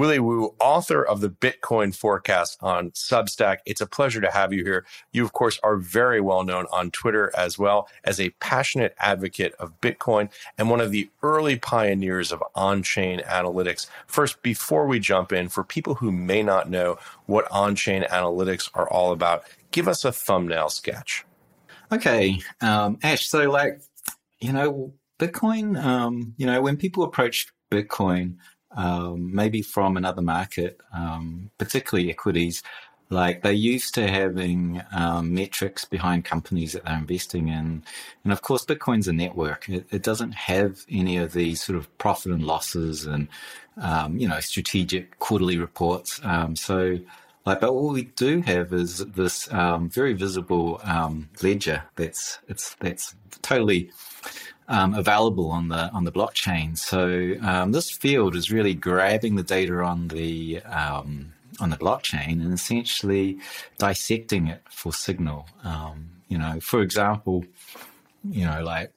Willy Woo, author of the Bitcoin forecast on Substack. It's a pleasure to have you here. You, of course, are very well known on Twitter as well as a passionate advocate of Bitcoin and one of the early pioneers of on chain analytics. First, before we jump in, for people who may not know what on chain analytics are all about, give us a thumbnail sketch. Okay, um, Ash. So, like, you know, Bitcoin, um, you know, when people approach Bitcoin, um, maybe from another market, um, particularly equities. Like they're used to having um, metrics behind companies that they're investing in. And of course, Bitcoin's a network. It, it doesn't have any of these sort of profit and losses and, um, you know, strategic quarterly reports. Um, so, like, but what we do have is this um, very visible ledger that's, it's, that's totally um, available on the on the blockchain. So um, this field is really grabbing the data on the um, on the blockchain and essentially dissecting it for signal. Um, you know, for example, you know, like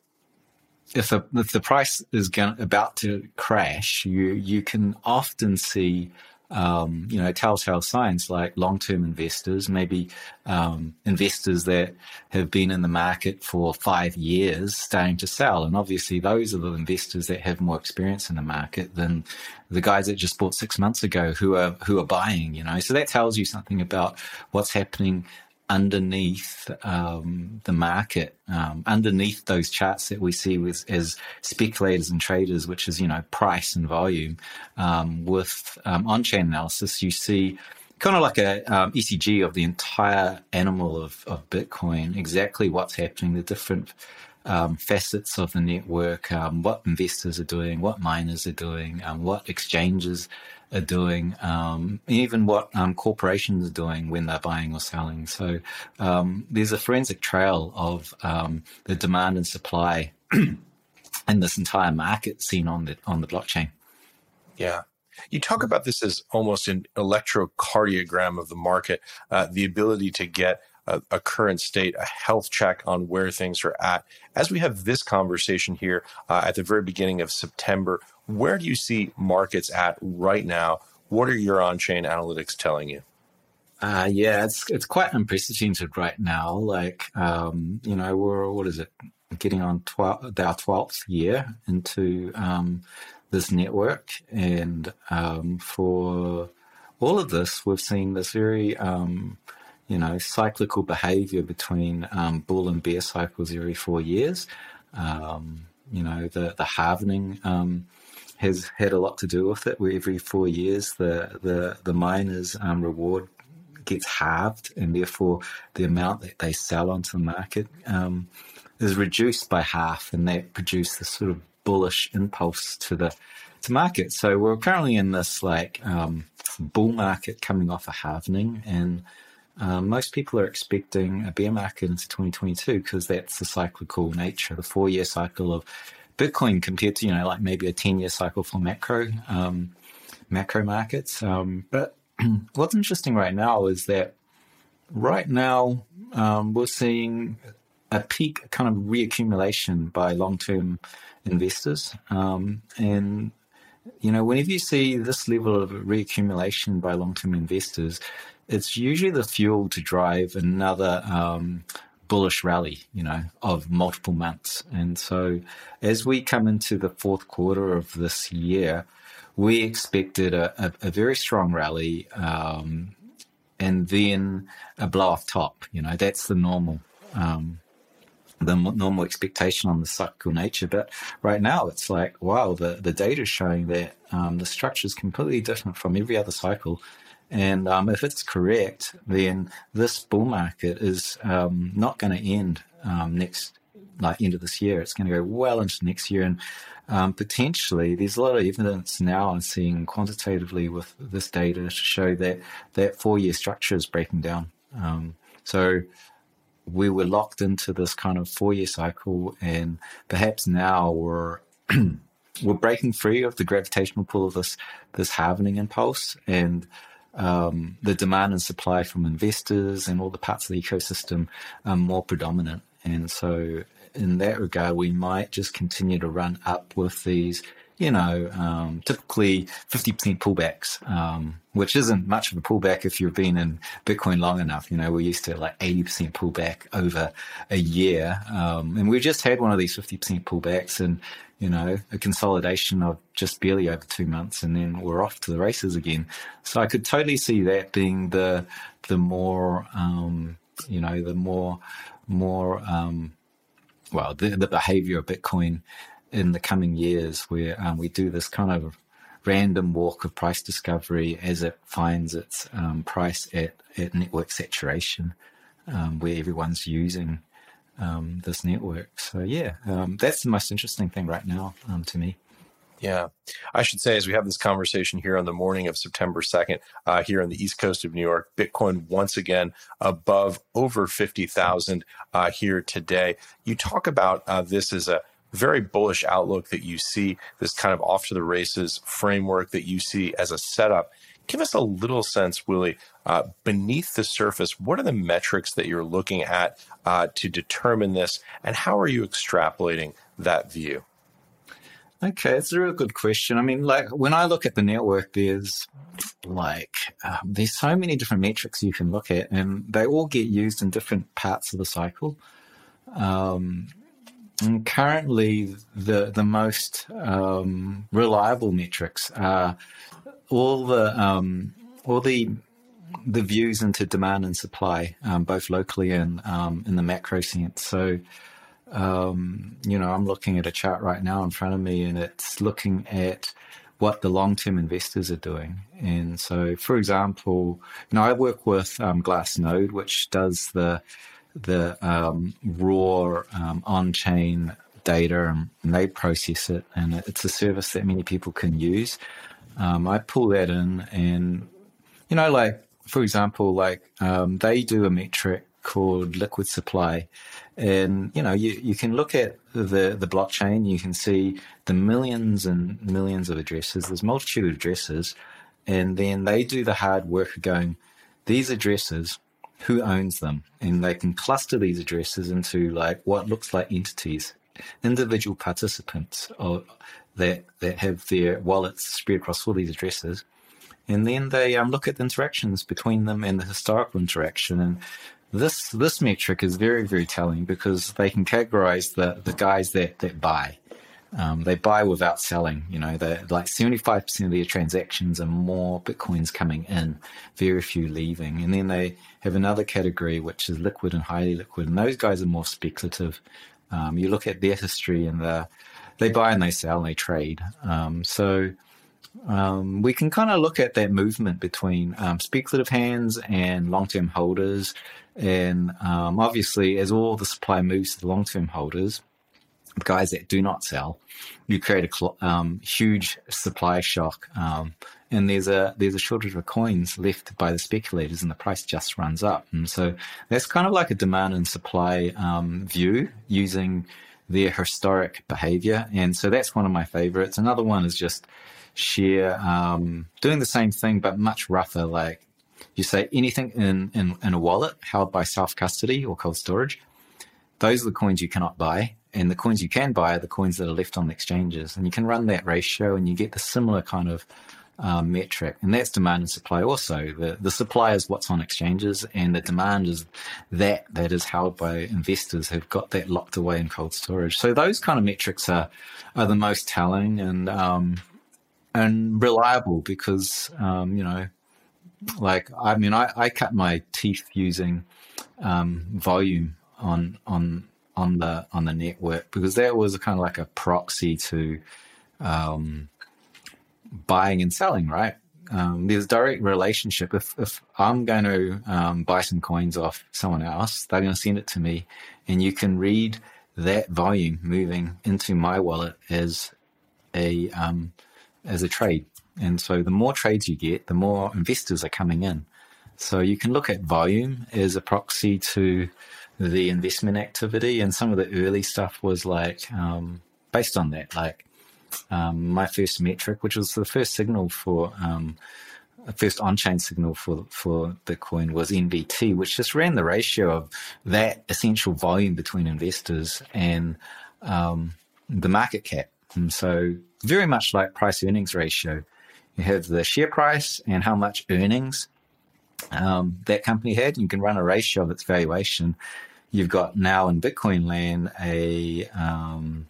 if a, if the price is going, about to crash, you you can often see um, you know, telltale signs like long-term investors, maybe um, investors that have been in the market for five years starting to sell. And obviously, those are the investors that have more experience in the market than the guys that just bought six months ago who are who are buying. You know, so that tells you something about what's happening underneath um, the market, um, underneath those charts that we see with, as speculators and traders, which is you know price and volume. Um, with um, on-chain analysis, you see kind of like a um, ECG of the entire animal of, of Bitcoin, exactly what's happening, the different um, facets of the network, um, what investors are doing, what miners are doing, um, what exchanges are doing, um, even what um, corporations are doing when they're buying or selling. So um, there's a forensic trail of um, the demand and supply in this entire market seen on the on the blockchain. Yeah. You talk about this as almost an electrocardiogram of the market, uh, the ability to get a, a, current state, a health check on where things are at. As we have this conversation here uh, at the very beginning of September, where do you see markets at right now? What are your on chain analytics telling you? Uh, yeah, it's it's quite unprecedented right now. Like, um, you know, we're what is it? Getting on 12, our twelfth year into um, this network, and um, for all of this, we've seen this very, um, you know, cyclical behavior between um, bull and bear cycles every four years. Um, you know, the the halvening has had a lot to do with it. Where every four years, the the the miners' um, reward gets halved, and therefore the amount that they sell onto the market um, is reduced by half, and that produces this sort of bullish impulse to the to market. So we're currently in this like um, bull market coming off a halvening, and um, most people are expecting a bear market into 2022 because that's the cyclical nature, the four year cycle of Bitcoin compared to you know like maybe a ten year cycle for macro um, macro markets. Um, but what's interesting right now is that right now um, we're seeing a peak kind of reaccumulation by long term investors, um, and you know whenever you see this level of reaccumulation by long term investors. It's usually the fuel to drive another um, bullish rally, you know, of multiple months. And so as we come into the fourth quarter of this year, we expected a, a, a very strong rally um, and then a blow off top. You know, that's the normal. Um, the normal expectation on the cyclical nature, but right now it's like, wow, the, the data is showing that um, the structure is completely different from every other cycle, and um, if it's correct, then this bull market is um, not going to end um, next, like end of this year. It's going to go well into next year, and um, potentially there's a lot of evidence now I'm seeing quantitatively with this data to show that that four-year structure is breaking down. Um, so we were locked into this kind of four-year cycle, and perhaps now we're we're breaking free of the gravitational pull of this this halvening impulse and um, the demand and supply from investors and all the parts of the ecosystem are more predominant. And so, in that regard, we might just continue to run up with these you know, um, typically 50% pullbacks, um, which isn't much of a pullback if you've been in Bitcoin long enough. You know, we're used to like 80% pullback over a year. Um, and we just had one of these 50% pullbacks and, you know, a consolidation of just barely over two months and then we're off to the races again. So I could totally see that being the, the more, um, you know, the more, more, um, well, the, the behavior of Bitcoin in the coming years where um, we do this kind of random walk of price discovery as it finds its um, price at, at network saturation, um, where everyone's using um, this network. So, yeah, um, that's the most interesting thing right now um, to me. Yeah. I should say, as we have this conversation here on the morning of September 2nd, uh, here on the East Coast of New York, Bitcoin once again above over 50,000 uh, here today. You talk about uh, this as a very bullish outlook that you see, this kind of off to the races framework that you see as a setup. Give us a little sense, Willy, uh, beneath the surface, what are the metrics that you're looking at uh, to determine this, and how are you extrapolating that view? Okay, it's a real good question. I mean, like when I look at the network, there's like um, there's so many different metrics you can look at, and they all get used in different parts of the cycle. Um, and currently, the the most um, reliable metrics are all the um, all the the views into demand and supply, um, both locally and um, in the macro sense. So, um, you know, I'm looking at a chart right now in front of me, and it's looking at what the long-term investors are doing. And so, for example, you know, I work with um, Glassnode, which does the the um, raw um, on-chain data and, they process it, and it's a service that many people can use. Um, I pull that in, and you know, like for example, like um, they do a metric called liquid supply, and you know, you, you can look at the the blockchain, you can see the millions and millions of addresses. There's multitude of addresses, and then they do the hard work of going. These addresses who owns them, and they can cluster these addresses into like what looks like entities, individual participants or that that have their wallets spread across all these addresses, and then they um, look at the interactions between them and the historical interaction. And this this metric is very very telling because they can categorize the the guys that that buy. Um, they buy without selling. You know, like 75% of their transactions are more bitcoins coming in, very few leaving. And then they have another category which is liquid and highly liquid, and those guys are more speculative. Um, you look at their history and the, they buy and they sell and they trade. Um, so um, we can kind of look at that movement between um, speculative hands and long-term holders. And um, obviously, as all the supply moves to the long-term holders, guys that do not sell, you create a um, huge supply shock, um, and there's a there's a shortage of coins left by the speculators, and the price just runs up. And so that's kind of like a demand and supply um, view using their historic behavior. And so that's one of my favorites. Another one is just share um, doing the same thing but much rougher. Like you say, anything in in, in a wallet held by self custody or cold storage. Those are the coins you cannot buy and the coins you can buy are the coins that are left on the exchanges. And you can run that ratio and you get the similar kind of um, metric. And that's demand and supply also. The, the supply is what's on exchanges and the demand is that that is held by investors who've got that locked away in cold storage. So those kind of metrics are, are the most telling and, um, and reliable because, um, you know, like, I mean, I, I cut my teeth using, um, volume on, on, on the on the network because that was kind of like a proxy to um, buying and selling, right? Um, there's direct relationship. If, if I'm going to um, buy some coins off someone else, they're going to send it to me, and you can read that volume moving into my wallet as a um, as a trade. And so, the more trades you get, the more investors are coming in. So you can look at volume as a proxy to the investment activity. And some of the early stuff was like um, based on that, like um, my first metric, which was the first signal for um, first on-chain signal for for Bitcoin was NVT, which just ran the ratio of that essential volume between investors and um, the market cap. And so very much like price earnings ratio, you have the share price and how much earnings um, that company had. You can run a ratio of its valuation. You've got now in Bitcoin land a um,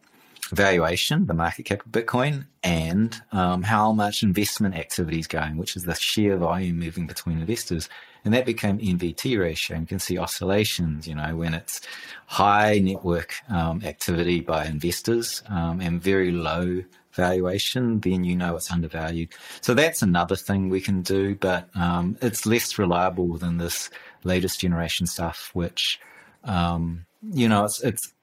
valuation, the market cap of Bitcoin, and um, how much investment activity is going, which is the sheer volume moving between investors. And that became NVT ratio. And you can see oscillations, you know, when it's high network um, activity by investors um, and very low valuation, then you know it's undervalued. So that's another thing we can do, but um, it's less reliable than this latest generation stuff, which, um, you know, it's, it's,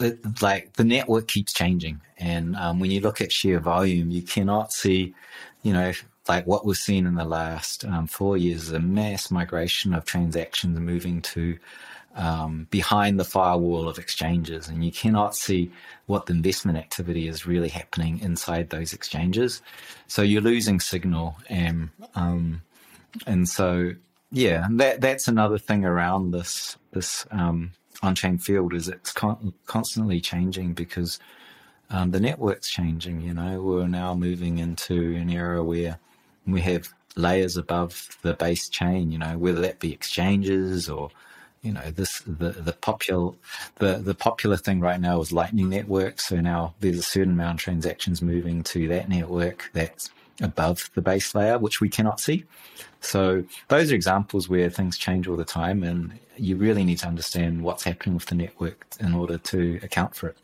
it, like the network keeps changing. And um, when you look at sheer volume, you cannot see, you know, like what we've seen in the last um, four years a mass migration of transactions moving to um, behind the firewall of exchanges, and you cannot see what the investment activity is really happening inside those exchanges. So you're losing signal, and um, and so yeah, that that's another thing around this this um, on-chain field is it's con- constantly changing because um, the network's changing. You know, we're now moving into an era where we have layers above the base chain. You know, whether that be exchanges or you know this the the popular the the popular thing right now is lightning network. So now there's a certain amount of transactions moving to that network that's above the base layer which we cannot see. So those are examples where things change all the time and you really need to understand what's happening with the network in order to account for it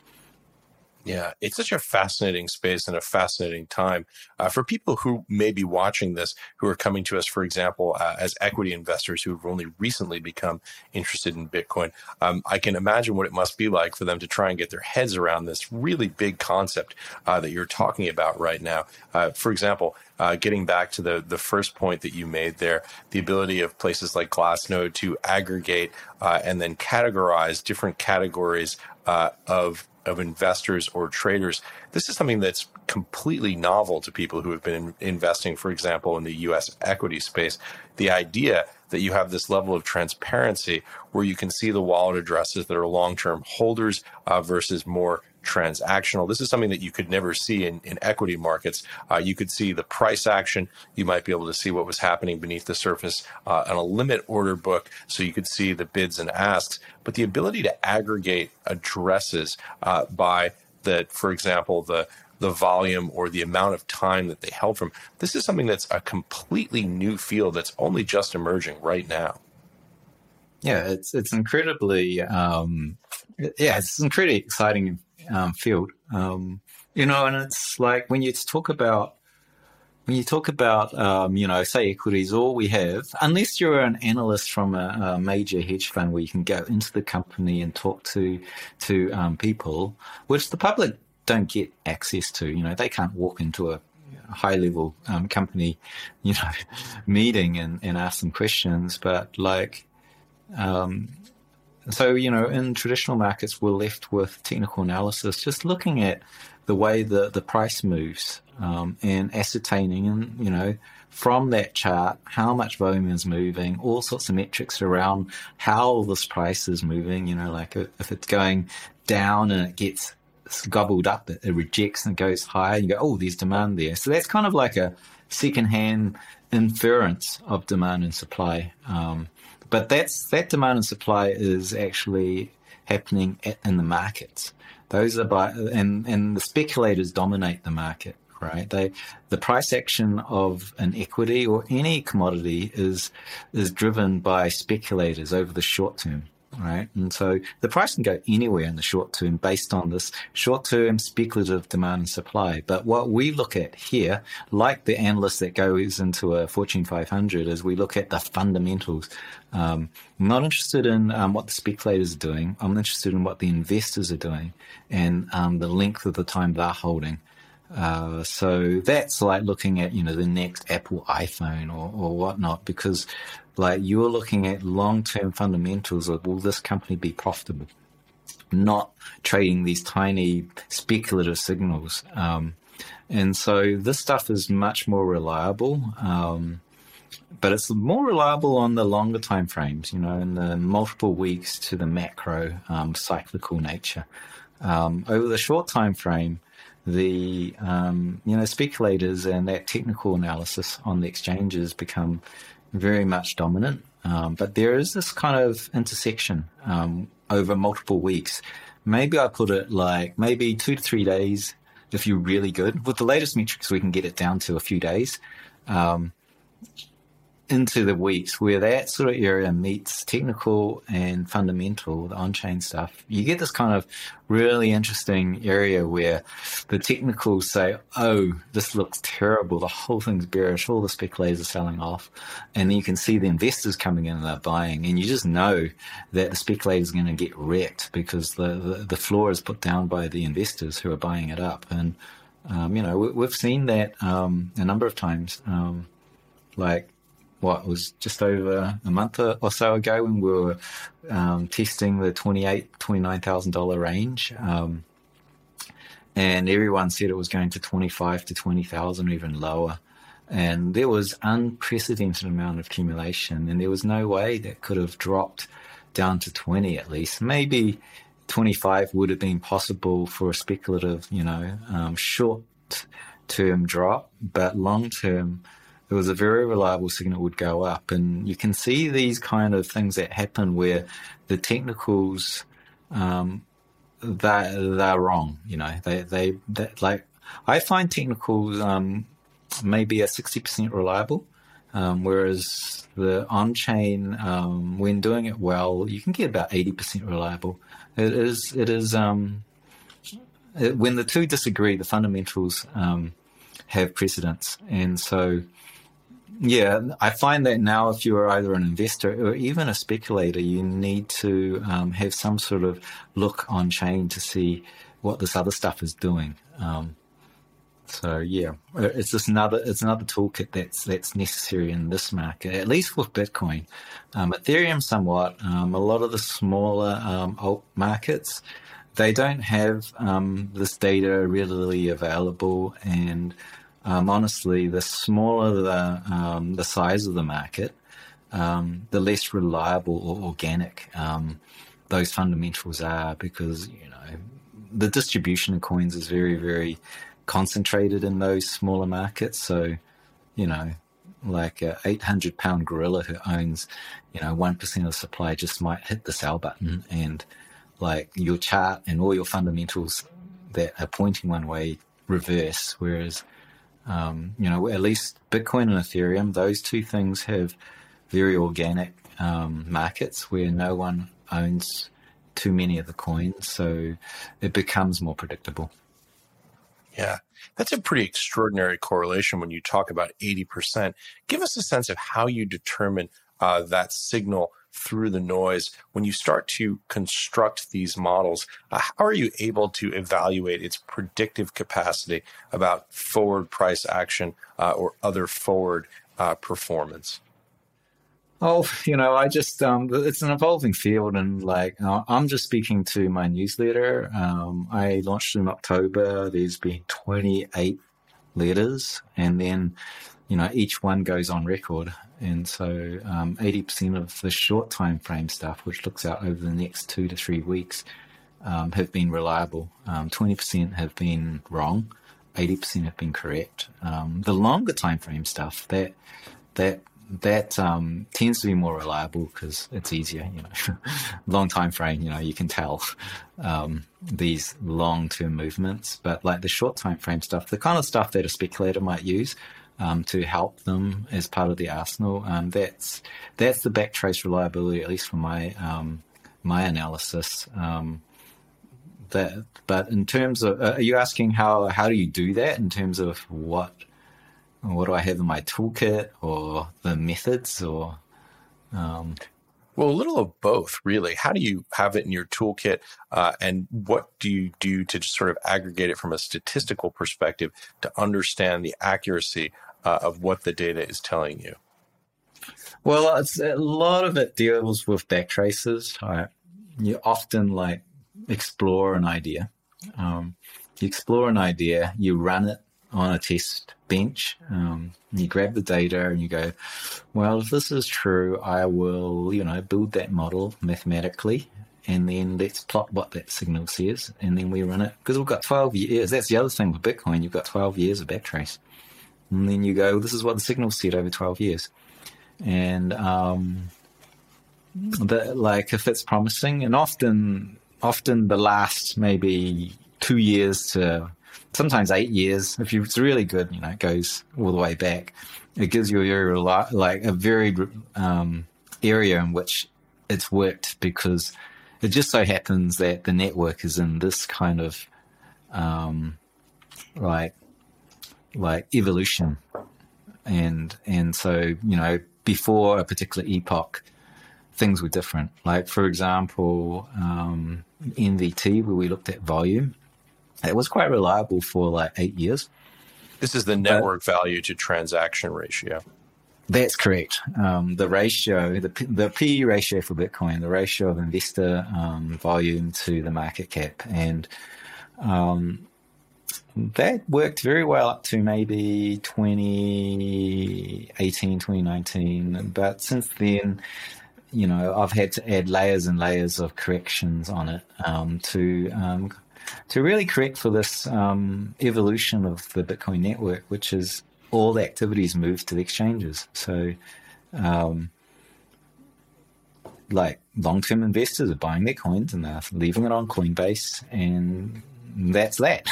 yeah, it's such a fascinating space and a fascinating time uh, for people who may be watching this, who are coming to us, for example, uh, as equity investors who have only recently become interested in Bitcoin. Um, I can imagine what it must be like for them to try and get their heads around this really big concept uh, that you're talking about right now. Uh, for example, uh, getting back to the the first point that you made there, the ability of places like Glassnode to aggregate uh, and then categorize different categories uh, of of investors or traders. This is something that's completely novel to people who have been investing, for example, in the US equity space. The idea that you have this level of transparency where you can see the wallet addresses that are long term holders uh, versus more transactional. This is something that you could never see in, in equity markets. Uh, you could see the price action. You might be able to see what was happening beneath the surface uh, on a limit order book. So you could see the bids and asks. But the ability to aggregate addresses uh, by the, for example, the the volume or the amount of time that they held from. This is something that's a completely new field that's only just emerging right now. Yeah, it's it's incredibly um, yeah, it's incredibly exciting um, field. Um, you know, and it's like when you talk about when you talk about um, you know say equities, all we have, unless you're an analyst from a, a, major hedge fund where you can go into the company and talk to to um, people, which the public don't get access to. You know, they can't walk into a high level um, company, you know, meeting and, and ask them questions. But like, um, so, you know, in traditional markets, we're left with technical analysis, just looking at the way the, the price moves um, and ascertaining, and, you know, from that chart, how much volume is moving, all sorts of metrics around how this price is moving. You know, like if it's going down and it gets gobbled up, it, it rejects and goes higher, you go, oh, there's demand there. So that's kind of like a secondhand inference of demand and supply. Um, but that's that demand and supply is actually happening at, in the markets. Those are by and and the speculators dominate the market, right? They the price action of an equity or any commodity is is driven by speculators over the short term right? And so the price can go anywhere in the short term based on this short term speculative demand and supply. But what we look at here, like the analyst that goes into a Fortune 500, is we look at the fundamentals. Um, I'm not interested in um, what the speculators are doing. I'm interested in what the investors are doing and um, the length of the time they're holding. Uh, so that's like looking at you know the next Apple iPhone or, or whatnot because like you're looking at long term fundamentals of will this company be profitable, not trading these tiny speculative signals. Um, and so this stuff is much more reliable. Um, but it's more reliable on the longer time frames, you know, in the multiple weeks to the macro um, cyclical nature. Um, over the short time frame, the um, you know speculators and that technical analysis on the exchanges become very much dominant. Um, but there is this kind of intersection um, over multiple weeks. Maybe I put it like maybe two to three days if you're really good. With the latest metrics, we can get it down to a few days. Um, into the weeks where that sort of area meets technical and fundamental, the on-chain stuff, you get this kind of really interesting area where the technicals say, "Oh, this looks terrible. The whole thing's bearish. All the speculators are selling off," and then you can see the investors coming in and they're buying, and you just know that the speculators are going to get wrecked because the, the, the floor is put down by the investors who are buying it up, and um, you know we, have seen that um, a number of times, um, like what was just over a month or so ago when we were um, testing the twenty-eight, twenty-nine thousand dollar range, um, and everyone said it was going to twenty-five to twenty thousand, even lower. And there was unprecedented amount of accumulation, and there was no way that could have dropped down to twenty at least. Maybe twenty-five would have been possible for a speculative, you know, um, short-term drop, but long-term it was a very reliable signal would go up. And you can see these kind of things that happen where the technicals, um, they, they're wrong. You know, they, they, they like, I find technicals, um, maybe a 60% reliable. Um, whereas the on-chain, um, when doing it well, you can get about 80% reliable. It is, it is, um, it, when the two disagree, the fundamentals, um, have precedence. And so, yeah, I find that now if you are either an investor or even a speculator, you need to um, have some sort of look on chain to see what this other stuff is doing. Um, so yeah, it's just another it's another toolkit that's that's necessary in this market, at least with Bitcoin. Um, Ethereum, somewhat. Um, a lot of the smaller um, alt markets, they don't have um, this data readily available and um, honestly, the smaller the um, the size of the market, um, the less reliable or organic um, those fundamentals are, because you know the distribution of coins is very very concentrated in those smaller markets. So, you know, like a 800 pound gorilla who owns, you know, 1% of the supply just might hit the sell button and like your chart and all your fundamentals that are pointing one way reverse. Whereas um, you know, at least Bitcoin and Ethereum, those two things have very organic um, markets where no one owns too many of the coins, so it becomes more predictable. Yeah, that's a pretty extraordinary correlation when you talk about 80%. Give us a sense of how you determine uh, that signal through the noise when you start to construct these models uh, how are you able to evaluate its predictive capacity about forward price action uh, or other forward uh, performance Oh, you know, I just um, it's an evolving field, and like uh, I'm just speaking to my newsletter. Um, I launched in October. There's been 28 letters, and then you know each one goes on record. And so um, 80% of the short time frame stuff which looks out over the next two to three weeks um, have been reliable. Um, 20% have been wrong. 80% have been correct. Um, the longer time frame stuff that that that um, tends to be more reliable because it's easier you know. Long time frame you know you can tell um, these long term movements. But like the short time frame stuff the kind of stuff that a speculator might use um, to help them as part of the arsenal. Um, that's that's the backtrace reliability, at least for my um, my analysis. Um, that, but in terms of, uh, are you asking how how do you do that in terms of what what do I have in my toolkit or the methods or um, well, a little of both, really. How do you have it in your toolkit, uh, and what do you do to just sort of aggregate it from a statistical perspective to understand the accuracy uh, of what the data is telling you? Well, a lot of it deals with backtraces. You often like explore an idea. Um, you explore an idea, you run it on a test bench. Um, you grab the data and you go, well, if this is true, I will, you know, build that model mathematically and then let's plot what that signal says, and then we run it because we've got 12 years. That's the other thing with Bitcoin. You've got 12 years of backtrace, and then you go, this is what the signal said over 12 years, and um, the, like if it's promising, and often, often the last maybe two years to sometimes eight years. If it's really good, you know, it goes all the way back. It gives you a very like a very um, area in which it's worked because it just so happens that the network is in this kind of um, like like evolution, and and so you know before a particular epoch, things were different. Like for example, um, NVT, where we looked at volume it was quite reliable for like eight years. This is the network but, value to transaction ratio. That's correct. Um, the ratio, the, the PE ratio for Bitcoin, the ratio of investor um, volume to the market cap. And um, that worked very well up to maybe 2018, 2019. But since then, you know, I've had to add layers and layers of corrections on it um, to um, to really correct for this um, evolution of the Bitcoin network, which is all the activities move to the exchanges. So, um, like long term investors are buying their coins and they're leaving it on Coinbase, and that's that.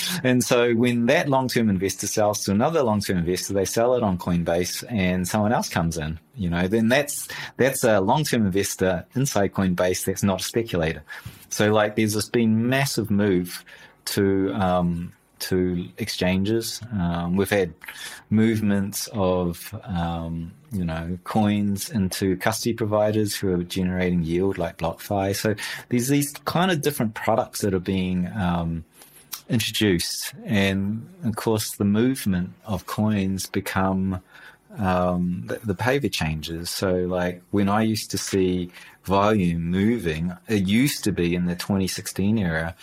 and so when that long term investor sells to another long term investor, they sell it on Coinbase and someone else comes in, you know, then that's that's a long term investor inside Coinbase that's not a speculator. So like there's this been massive move to um, to exchanges. Um, we've had movements of um, you know coins into custody providers who are generating yield like BlockFi. So there's these kind of different products that are being um, introduced, and of course the movement of coins become um, the, the behavior changes. So like when I used to see volume moving, it used to be in the 2016 era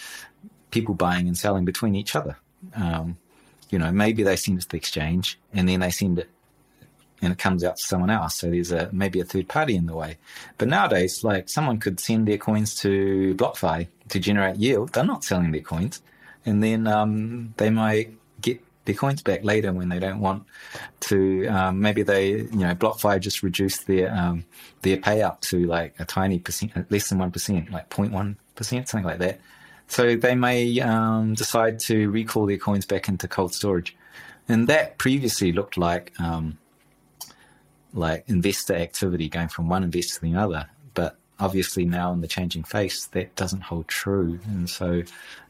people buying and selling between each other. Um, you know, maybe they send it to the exchange and then they send it and it comes out to someone else. So there's a maybe a third party in the way. But nowadays, like someone could send their coins to BlockFi to generate yield. They're not selling their coins, and then um, they might get their coins back later when they don't want to. Um, maybe they, you know, BlockFi just reduced their um, their payout to like a tiny percent, less than one percent, like 0.1 percent, something like that. So they may um, decide to recall their coins back into cold storage, and that previously looked like um, like investor activity going from one investor to the other. But obviously now in the changing face, that doesn't hold true, and so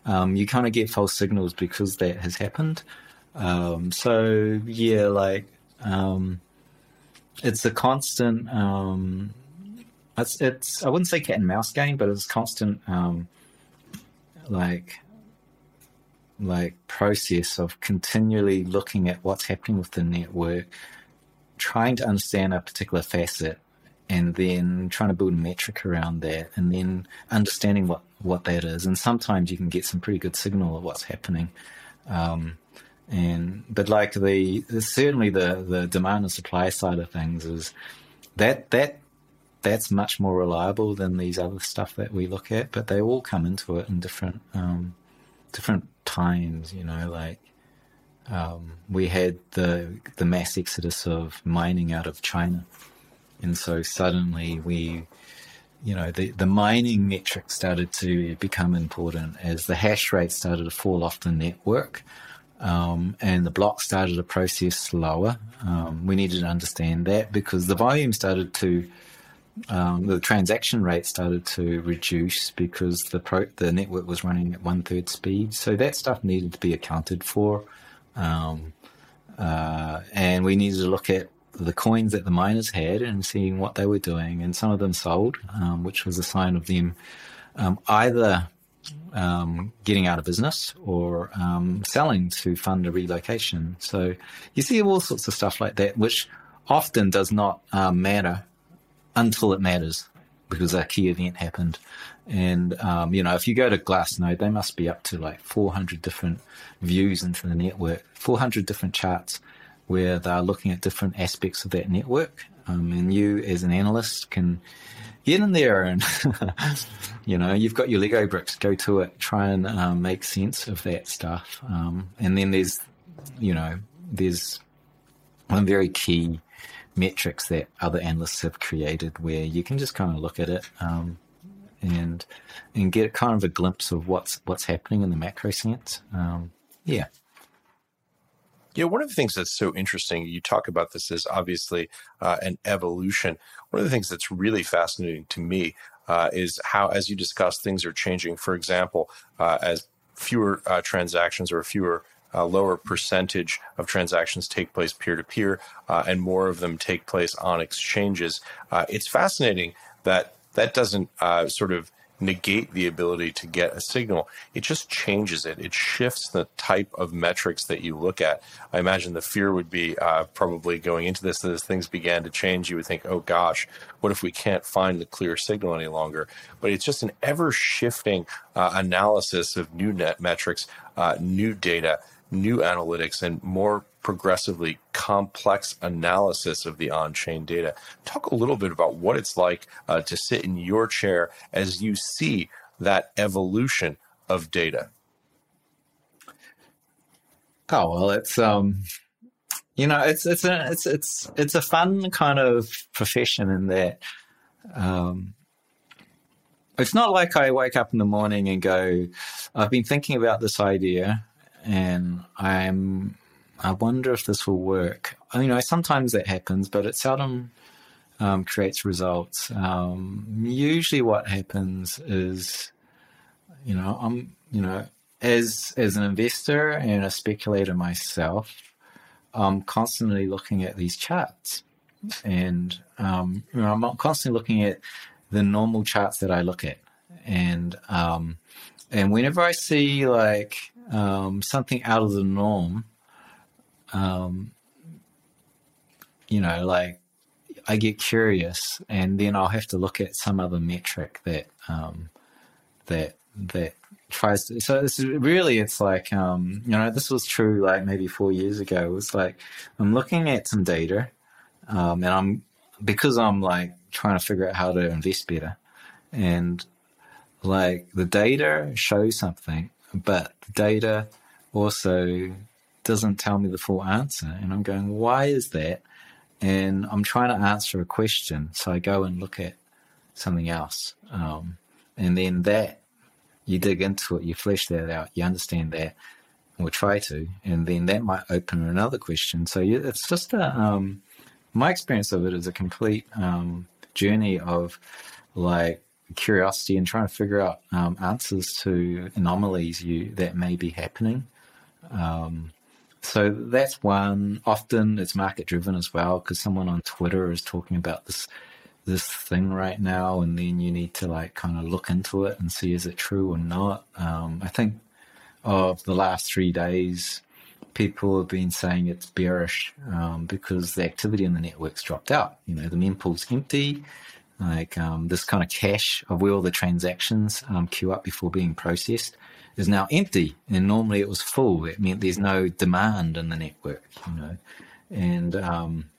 um, you kind of get false signals because that has happened. Um, so yeah, like um, it's a constant. Um, it's it's I wouldn't say cat and mouse game, but it's constant um, like like process of continually looking at what's happening with the network, trying to understand a particular facet, and then trying to build a metric around that, and then understanding what what that is. And sometimes you can get some pretty good signal of what's happening. Um, and but like the certainly the the demand and supply side of things is that that that's much more reliable than these other stuff that we look at, but they all come into it in different um, different times. You know, like um, we had the the mass exodus of mining out of China, and so suddenly we, you know, the the mining metric started to become important as the hash rate started to fall off the network. Um, and the block started to process slower. Um, we needed to understand that because the volume started to um, the transaction rate started to reduce because the pro- the network was running at one third speed. So that stuff needed to be accounted for, um, uh, and we needed to look at the coins that the miners had and seeing what they were doing. And some of them sold, um, which was a sign of them um, either um, getting out of business or um, selling to fund a relocation. So you see all sorts of stuff like that, which often does not matter until it matters because a key event happened. And, um, you know, if you go to Glassnode, they must be up to like 400 different views into the network, 400 different charts where they're looking at different aspects of that network. Um, and you, as an analyst, can get in there and, you know, you've got your Lego bricks, go to it, try and um, make sense of that stuff. Um, and then there's, you know, there's one very key metrics that other analysts have created where you can just kind of look at it um, and and get kind of a glimpse of what's what's happening in the macro sense. Um, yeah. Yeah, one of the things that's so interesting, you talk about this is obviously uh, an evolution. One of the things that's really fascinating to me uh, is how, as you discuss, things are changing. For example, uh, as fewer uh, transactions or fewer uh, lower percentage of transactions take place peer to peer and more of them take place on exchanges. Uh, it's fascinating that that doesn't uh, sort of negate the ability to get a signal. It just changes it. It shifts the type of metrics that you look at. I imagine the fear would be uh, probably going into this that as things began to change. You would think, oh gosh, what if we can't find the clear signal any longer? But it's just an ever shifting uh, analysis of new net metrics, uh, new data, new analytics, and more progressively complex analysis of the on chain data. Talk a little bit about what it's like uh, to sit in your chair as you see that evolution of data. Oh well, it's um, you know, it's it's a it's it's it's a fun kind of profession in that um, it's not like I wake up in the morning and go, I've been thinking about this idea and I'm I wonder if this will work. You know, sometimes that happens, but it seldom um, creates results. Um, usually, what happens is, you know, I'm, you know, as as an investor and a speculator myself, I'm constantly looking at these charts, and um, you know, I'm constantly looking at the normal charts that I look at, and um, and whenever I see like um, something out of the norm um, you know, like I get curious, and then I'll have to look at some other metric that um, that that tries to. So it's really, it's like um, you know, this was true like maybe four years ago. It was like I'm looking at some data, um, and I'm because I'm like trying to figure out how to invest better, and like the data shows something, but the data also doesn't tell me the full answer. And I'm going, why is that? And I'm trying to answer a question. So I go and look at something else. Um, and then that, you dig into it, you flesh that out, you understand that, or try to. And then that might open another question. So you, it's just a, um, my experience of it is a complete um, journey of like curiosity and trying to figure out um, answers to anomalies you that may be happening. Um, so that's one. Often it's market driven as well because someone on Twitter is talking about this this thing right now, and then you need to like kind of look into it and see is it true or not. Um, I think of the last three days, people have been saying it's bearish um, because the activity in the network's dropped out. You know, the mempool's empty. Like um, this kind of cache of where all the transactions um, queue up before being processed is now empty, and normally it was full. It meant there's no demand in the network, you know, and um,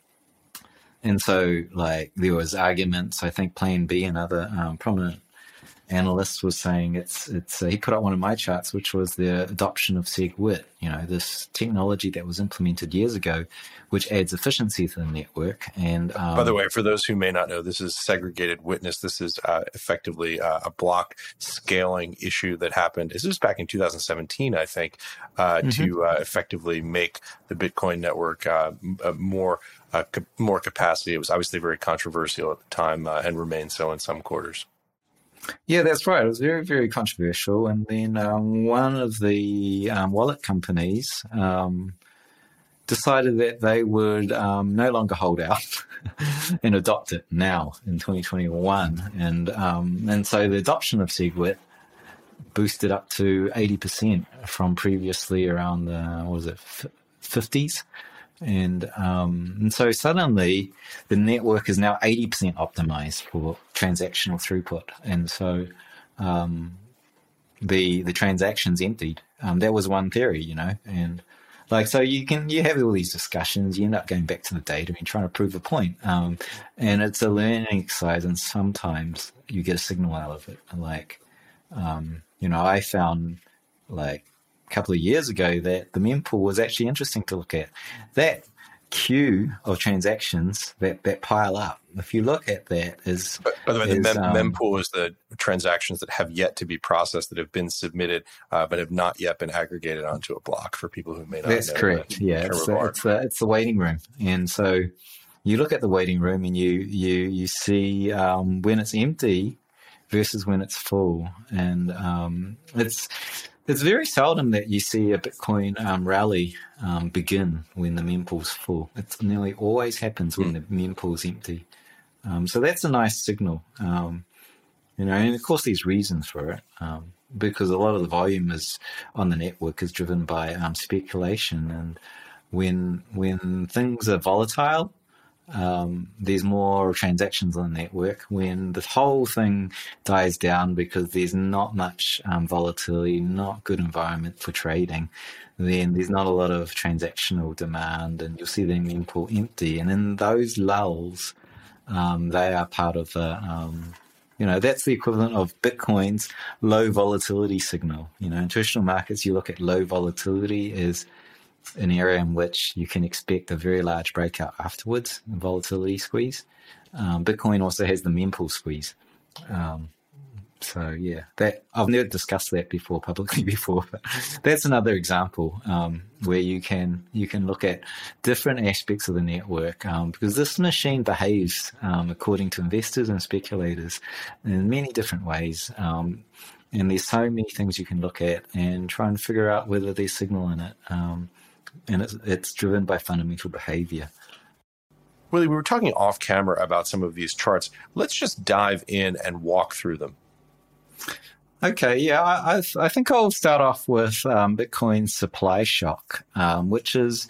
and so like there was arguments. I think Plan B and other um, prominent analyst was saying it's it's uh, he put up one of my charts which was the adoption of SegWit you know this technology that was implemented years ago which adds efficiency to the network and um, by the way for those who may not know this is segregated witness. This is uh, effectively uh, a block scaling issue that happened. This was back in 2017 i think uh, mm-hmm. to uh, effectively make the bitcoin network uh, more more capacity. It was obviously very controversial at the time and remains so in some quarters yeah, that's right. It was very, very controversial. And then um, one of the um, wallet companies um, decided that they would um, no longer hold out and adopt it now in 2021. And um, and so the adoption of SegWit boosted up to 80% from previously around the, what was it, 50s. And um, and so suddenly the network is now 80% optimized for transactional throughput. And so um, the the transactions emptied. Um, that was one theory, you know, and like so you can you have all these discussions. You end up going back to the data and trying to prove a point. Um, and it's a learning exercise, and sometimes you get a signal out of it. Like, um, you know, I found like couple of years ago that the mempool was actually interesting to look at. That queue of transactions that, that pile up. If you look at that, is by the way, the mem- um, mempool is the transactions that have yet to be processed that have been submitted, uh, but have not yet been aggregated onto a block. For people who may not, that's correct. the Yeah, it's the, it's the it's the waiting room, and so you look at the waiting room and you you you see um, when it's empty versus when it's full, and um, it's it's very seldom that you see a Bitcoin um, rally um, begin when the mempool's full. It nearly always happens when the mempool's empty. Um, so that's a nice signal, um, you know. And of course, there's reasons for it um, because a lot of the volume is on the network is driven by um, speculation, and when when things are volatile, um, there's more transactions on the network. When the whole thing dies down because there's not much um, volatility, not good environment for trading, then there's not a lot of transactional demand, and you'll see the mempool empty. And in those lulls, um, they are part of the um, you know that's the equivalent of bitcoin's low volatility signal you know in traditional markets you look at low volatility as an area in which you can expect a very large breakout afterwards, volatility squeeze. Um, Bitcoin also has the mempool squeeze. Um, so yeah, that I've never discussed that before publicly before, but that's another example um, where you can you can look at different aspects of the network um, because this machine behaves um, according to investors and speculators in many different ways. Um, and there's so many things you can look at and try and figure out whether there's signal in it. And it's, it's driven by fundamental behavior. Willy, we were talking off camera about some of these charts. Let's just dive in and walk through them. Okay, yeah, I, I think I'll start off with um, Bitcoin supply shock, um, which is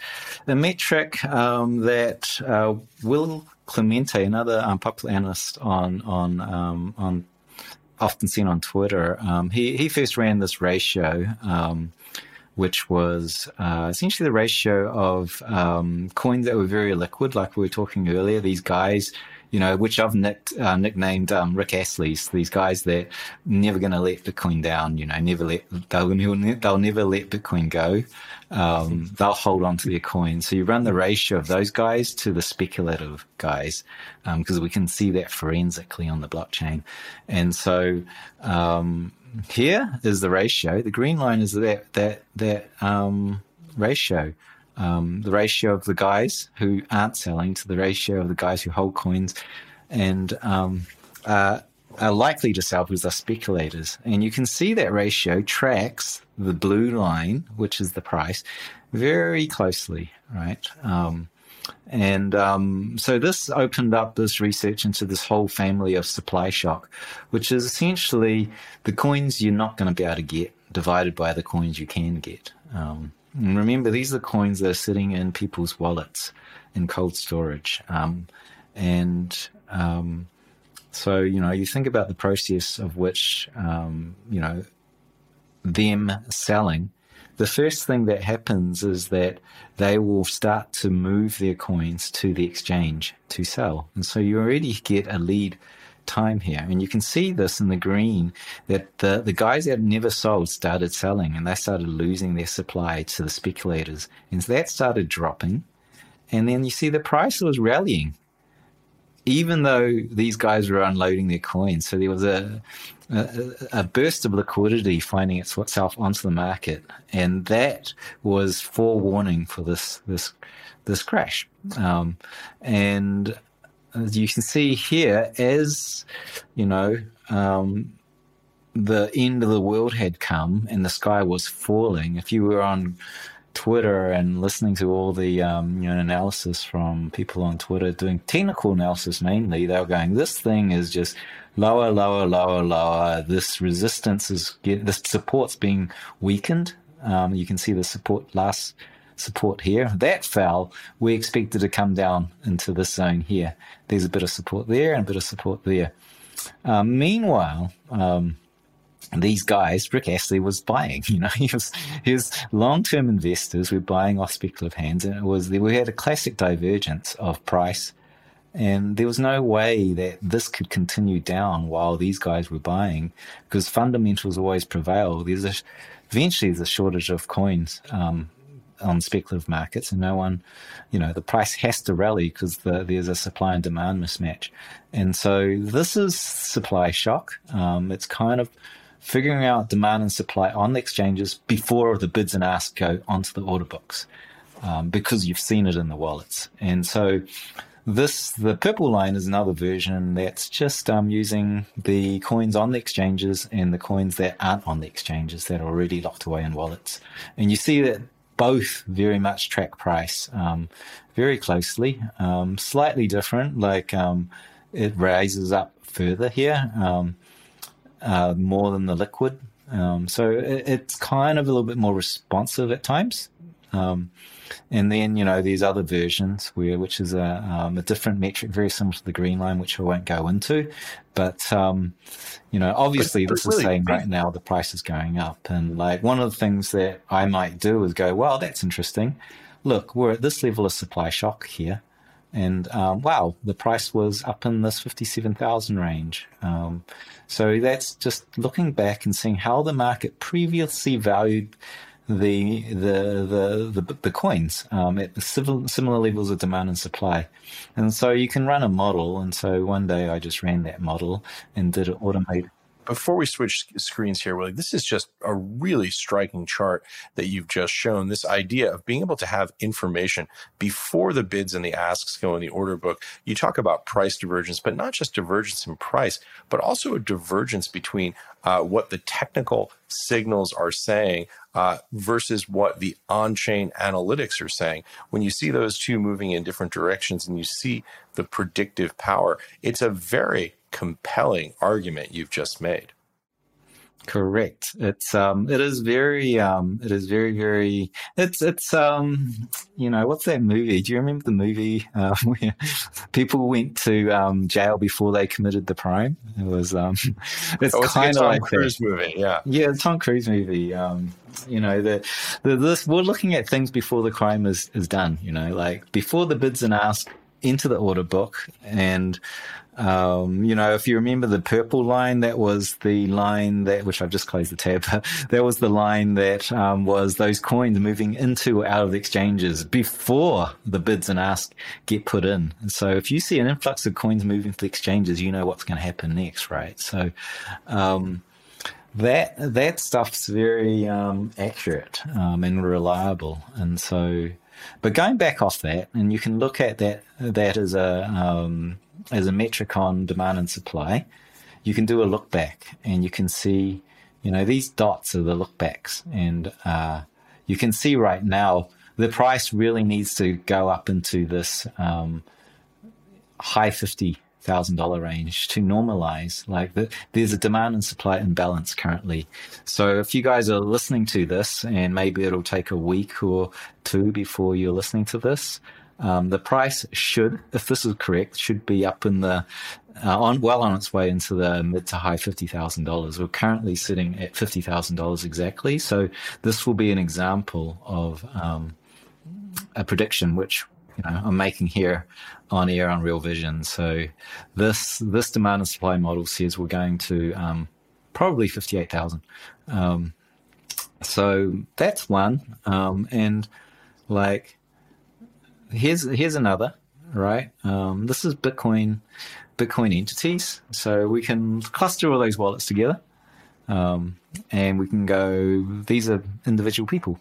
a metric um, that uh, Will Clemente, another um, popular analyst on on um, on often seen on Twitter, um, he he first ran this ratio which was uh, essentially the ratio of um, coins that were very liquid, like we were talking earlier. These guys, you know, which I've nicked, uh, nicknamed um, Rick Astley's. These guys that never going to let Bitcoin down. You know, never let they'll they'll never let Bitcoin go. Um, they'll hold on to their coins. So you run the ratio of those guys to the speculative guys, because we can see that forensically on the blockchain, and so um, here is the ratio. The green line is that that that um, ratio, um, the ratio of the guys who aren't selling to the ratio of the guys who hold coins, and um, uh, are likely to sell because they're speculators. And you can see that ratio tracks the blue line, which is the price, very closely, right? Um, and um, so this opened up this research into this whole family of supply shock, which is essentially the coins you're not going to be able to get divided by the coins you can get. Um, and remember, these are coins that are sitting in people's wallets in cold storage. Um, and um, so, you know, you think about the process of which, um, you know, them selling the first thing that happens is that they will start to move their coins to the exchange to sell. And so you already get a lead time here. And you can see this in the green that the, the guys that never sold started selling and they started losing their supply to the speculators. And so that started dropping. And then you see the price was rallying even though these guys were unloading their coins. So there was a, a, a, burst of liquidity finding itself onto the market, and that was forewarning for this this this crash. Um, and as you can see here, as you know, um, the end of the world had come and the sky was falling. If you were on Twitter and listening to all the um, you know analysis from people on Twitter doing technical analysis mainly, they were going, "This thing is just lower, lower, lower, lower. This resistance is get this support's being weakened. Um, you can see the support last support here that fell. We expected to come down into this zone here. There's a bit of support there and a bit of support there. Um, meanwhile." Um, these guys, Rick Astley was buying. You know, he was his long-term investors were buying off speculative hands, and it was we had a classic divergence of price, and there was no way that this could continue down while these guys were buying, because fundamentals always prevail. There's a eventually there's a shortage of coins um, on speculative markets, and no one, you know, the price has to rally because the, there's a supply and demand mismatch, and so this is supply shock. Um, it's kind of figuring out demand and supply on the exchanges before the bids and asks go onto the order books um, because you've seen it in the wallets. And so this the purple line is another version that's just um, using the coins on the exchanges and the coins that aren't on the exchanges that are already locked away in wallets. And you see that both very much track price um, very closely, um, slightly different. Like um, it raises up further here. Um, uh, more than the liquid. Um, so it, it's kind of a little bit more responsive at times. And then, you know, there's other versions where, which is a, um, a different metric, very similar to the green line, which I won't go into. But, um, you know, obviously this really, is saying right now the price is going up. And like one of the things that I might do is go, well, that's interesting. Look, we're at this level of supply shock here. And um, wow, the price was up in this 57,000 range. Um, so that's just looking back and seeing how the market previously valued the the the the, the coins um, at similar levels of demand and supply, and so you can run a model. And so one day I just ran that model and did it automated before we switch screens here, Willy, this is just a really striking chart that you've just shown. This idea of being able to have information before the bids and the asks go in the order book. You talk about price divergence, but not just divergence in price, but also a divergence between uh, what the technical signals are saying uh, versus what the on-chain analytics are saying. When you see those two moving in different directions and you see the predictive power, it's a very compelling argument you've just made. Correct. It's um it is very um it is very very it's it's um you know what's that movie? Do you remember the movie uh, where people went to um jail before they committed the crime? It was um it's oh, kind of like Cruise that. movie, yeah. Yeah, Tom Cruise movie. Um you know the, the this we're looking at things before the crime is is done, you know, like before the bids and ask into the order book and um, you know, if you remember the purple line, that was the line that, which I've just closed the tab, that was the line that um, was those coins moving into or out of the exchanges before the bids and ask get put in. And so if you see an influx of coins moving to the exchanges, you know what's going to happen next, right? So, um, that that stuff's very um, accurate um, and reliable, and so. But going back off that, and you can look at that that as a um, as a metric on demand and supply, you can do a look back and you can see, you know, these dots are the look backs. And uh, you can see right now the price really needs to go up into this um, high fifty thousand dollar range to normalize. Like the, there's a demand and supply imbalance currently. So if you guys are listening to this, and maybe it'll take a week or two before you're listening to this, um, the price should, if this is correct, should be up in the uh, on well on its way into the mid to high fifty thousand dollars. We're currently sitting at fifty thousand dollars exactly. So this will be an example of um, a prediction which you know I'm making here on air on Real Vision. So this this demand and supply model says we're going to um, probably fifty eight thousand. Um, so that's one, um, and like here's here's another right. Um, this is Bitcoin Bitcoin entities, so we can cluster all those wallets together, um, and we can go. These are individual people,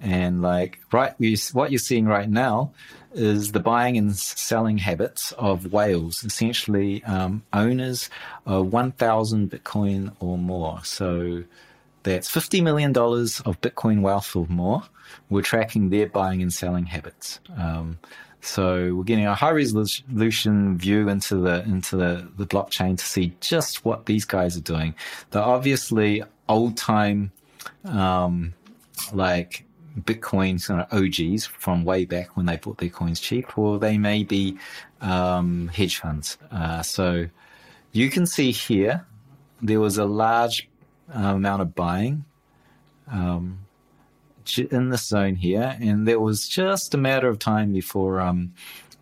and like right, what you're seeing right now is the buying and selling habits of whales, essentially um, owners of 1,000 Bitcoin or more. So that's $50 million of Bitcoin wealth or more. We're tracking their buying and selling habits. Um, so we're getting a high resolution view into the into the, the blockchain to see just what these guys are doing. They're obviously old time, um, like Bitcoin sort of OGs from way back when they bought their coins cheap, or they may be um, hedge funds. Uh, so you can see here there was a large uh, amount of buying um, in this zone here, and there was just a matter of time before um,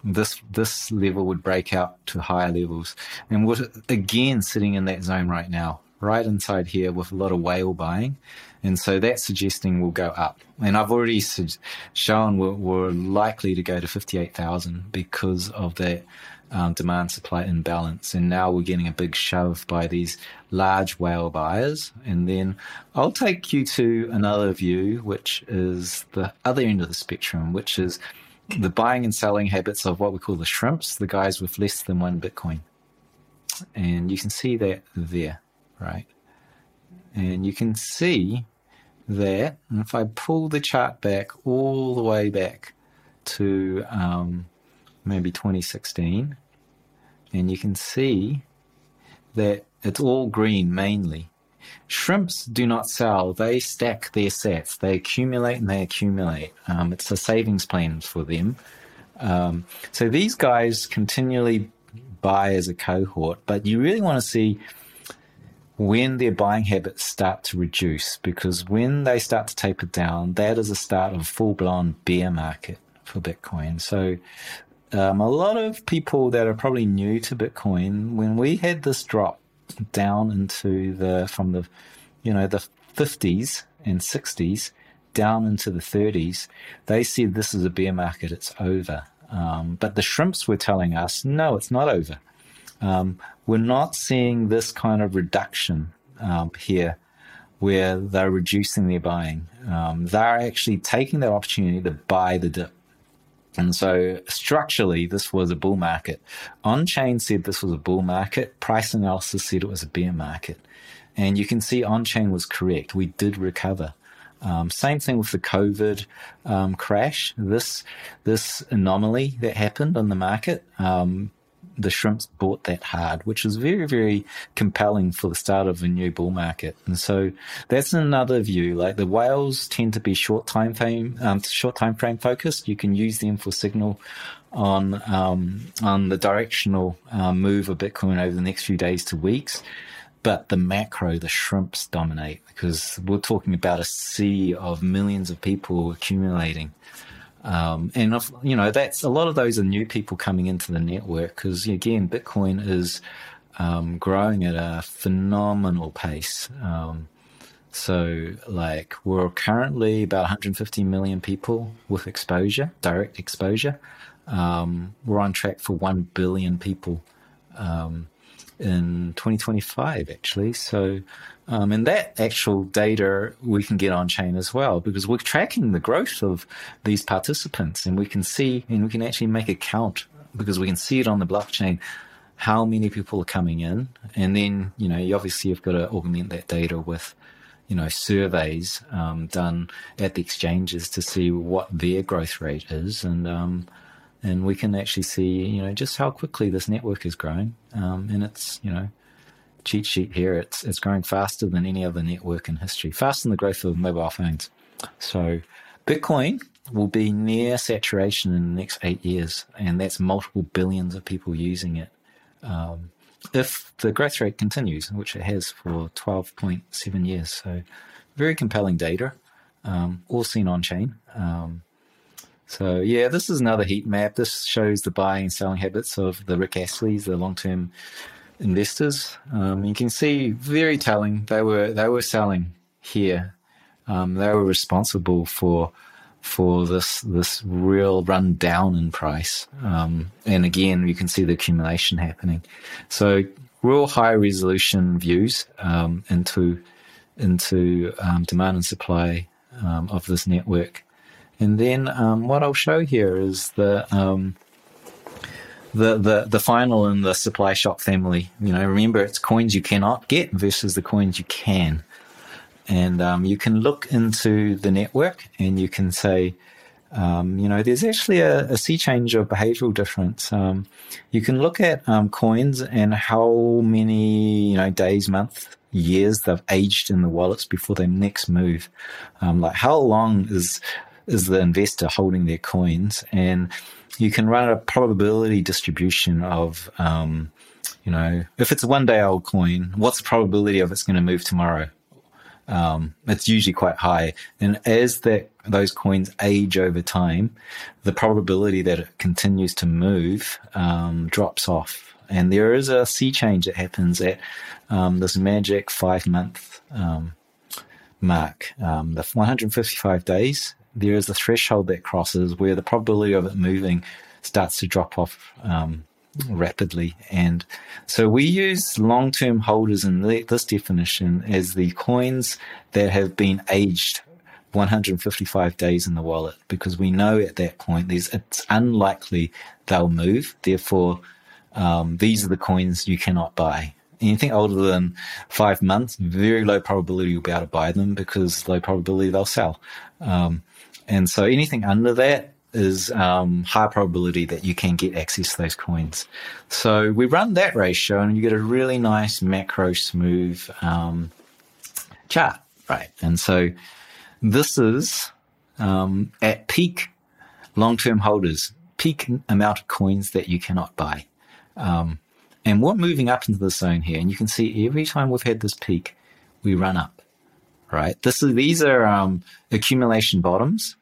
this this level would break out to higher levels, and we're again sitting in that zone right now, right inside here with a lot of whale buying, and so that's suggesting we'll go up. And I've already shown we're, we're likely to go to fifty eight thousand because of that um, demand supply imbalance. And now we're getting a big shove by these large whale buyers. And then I'll take you to another view, which is the other end of the spectrum, which is the buying and selling habits of what we call the shrimps, the guys with less than one Bitcoin. And you can see that there, right? And you can see that if I pull the chart back all the way back to um, maybe 2016, and you can see that it's all green mainly. Shrimps do not sell, they stack their sets, they accumulate and they accumulate. Um, it's a savings plan for them. Um, so these guys continually buy as a cohort, but you really want to see when their buying habits start to reduce because when they start to taper down, that is a start of a full blown bear market for Bitcoin. So um, a lot of people that are probably new to Bitcoin, when we had this drop down into the from the you know the 50s and 60s down into the 30s, they said this is a bear market, it's over. Um, but the shrimps were telling us, no, it's not over. Um, we're not seeing this kind of reduction um, here where they're reducing their buying. Um, they're actually taking that opportunity to buy the dip. And so structurally, this was a bull market. On chain said this was a bull market. Price analysis said it was a bear market. And you can see on chain was correct. We did recover. Um, same thing with the COVID um, crash. This this anomaly that happened on the market. The shrimps bought that hard, which is very, very compelling for the start of a new bull market. And so that's another view. Like the whales tend to be short time frame, um, short time frame focused. You can use them for signal on um, on the directional um, move of Bitcoin over the next few days to weeks. But the macro, the shrimps dominate because we're talking about a sea of millions of people accumulating. Um, and if, you know that's a lot of those are new people coming into the network because again, Bitcoin is um, growing at a phenomenal pace. Um, so, like, we're currently about 150 million people with exposure, direct exposure. Um, we're on track for 1 billion people um, in 2025, actually. So, um, and that actual data we can get on chain as well because we're tracking the growth of these participants and we can see and we can actually make a count because we can see it on the blockchain how many people are coming in. And then, you know, you obviously have got to augment that data with, you know, surveys um, done at the exchanges to see what their growth rate is. And, um, and we can actually see, you know, just how quickly this network is growing. Um, and it's, you know, cheat sheet here, it's it's growing faster than any other network in history, faster than the growth of mobile phones. So Bitcoin will be near saturation in the next eight years, and that's multiple billions of people using it. Um, if the growth rate continues, which it has for 12.7 years. So, very compelling data, um, all seen on chain. Um, so, yeah, this is another heat map. This shows the buying and selling habits of the Rick Astley's, the long term investors. Um, you can see very telling they were they were selling here. Um, they were responsible for for this this real run down in price. Um, and again, you can see the accumulation happening. So real high resolution views um, into into um, demand and supply um, of this network. And then what I'll show here is the the, the, the final in the supply shock family. You know, remember it's coins you cannot get versus the coins you can. And um, you can look into the network and you can say, um, you know, there's actually a, a, sea change of behavioral difference. Um, you can look at um, coins and how many, you know, days, month, years they've aged in the wallets before they next move. Um, like how long is is the investor holding their coins and you can run a probability distribution of, um, you know, if it's a one day old coin, what's the probability of it's going to move tomorrow um, it's usually quite high. And as that those coins age over time, the probability that it continues to move um, drops off. And there is a sea change that happens at um, this magic five month um, mark, um, the 155 days. There is a threshold that crosses where the probability of it moving starts to drop off um, rapidly. And so we use long term holders in this definition as the coins that have been aged 155 days in the wallet because we know at that point it's unlikely they'll move. Therefore, um, these are the coins you cannot buy. Anything older than five months, very low probability you'll be able to buy them because low probability they'll sell. Um, and so anything under that, is um, high probability that you can get access to those coins. So we run that ratio and you get a really nice macro smooth um, chart, right? And so this is um, at peak long term holders, peak amount of coins that you cannot buy. Um, and we're moving up into the zone here, and you can see every time we've had this peak, we run up, right? This is these are um, accumulation bottoms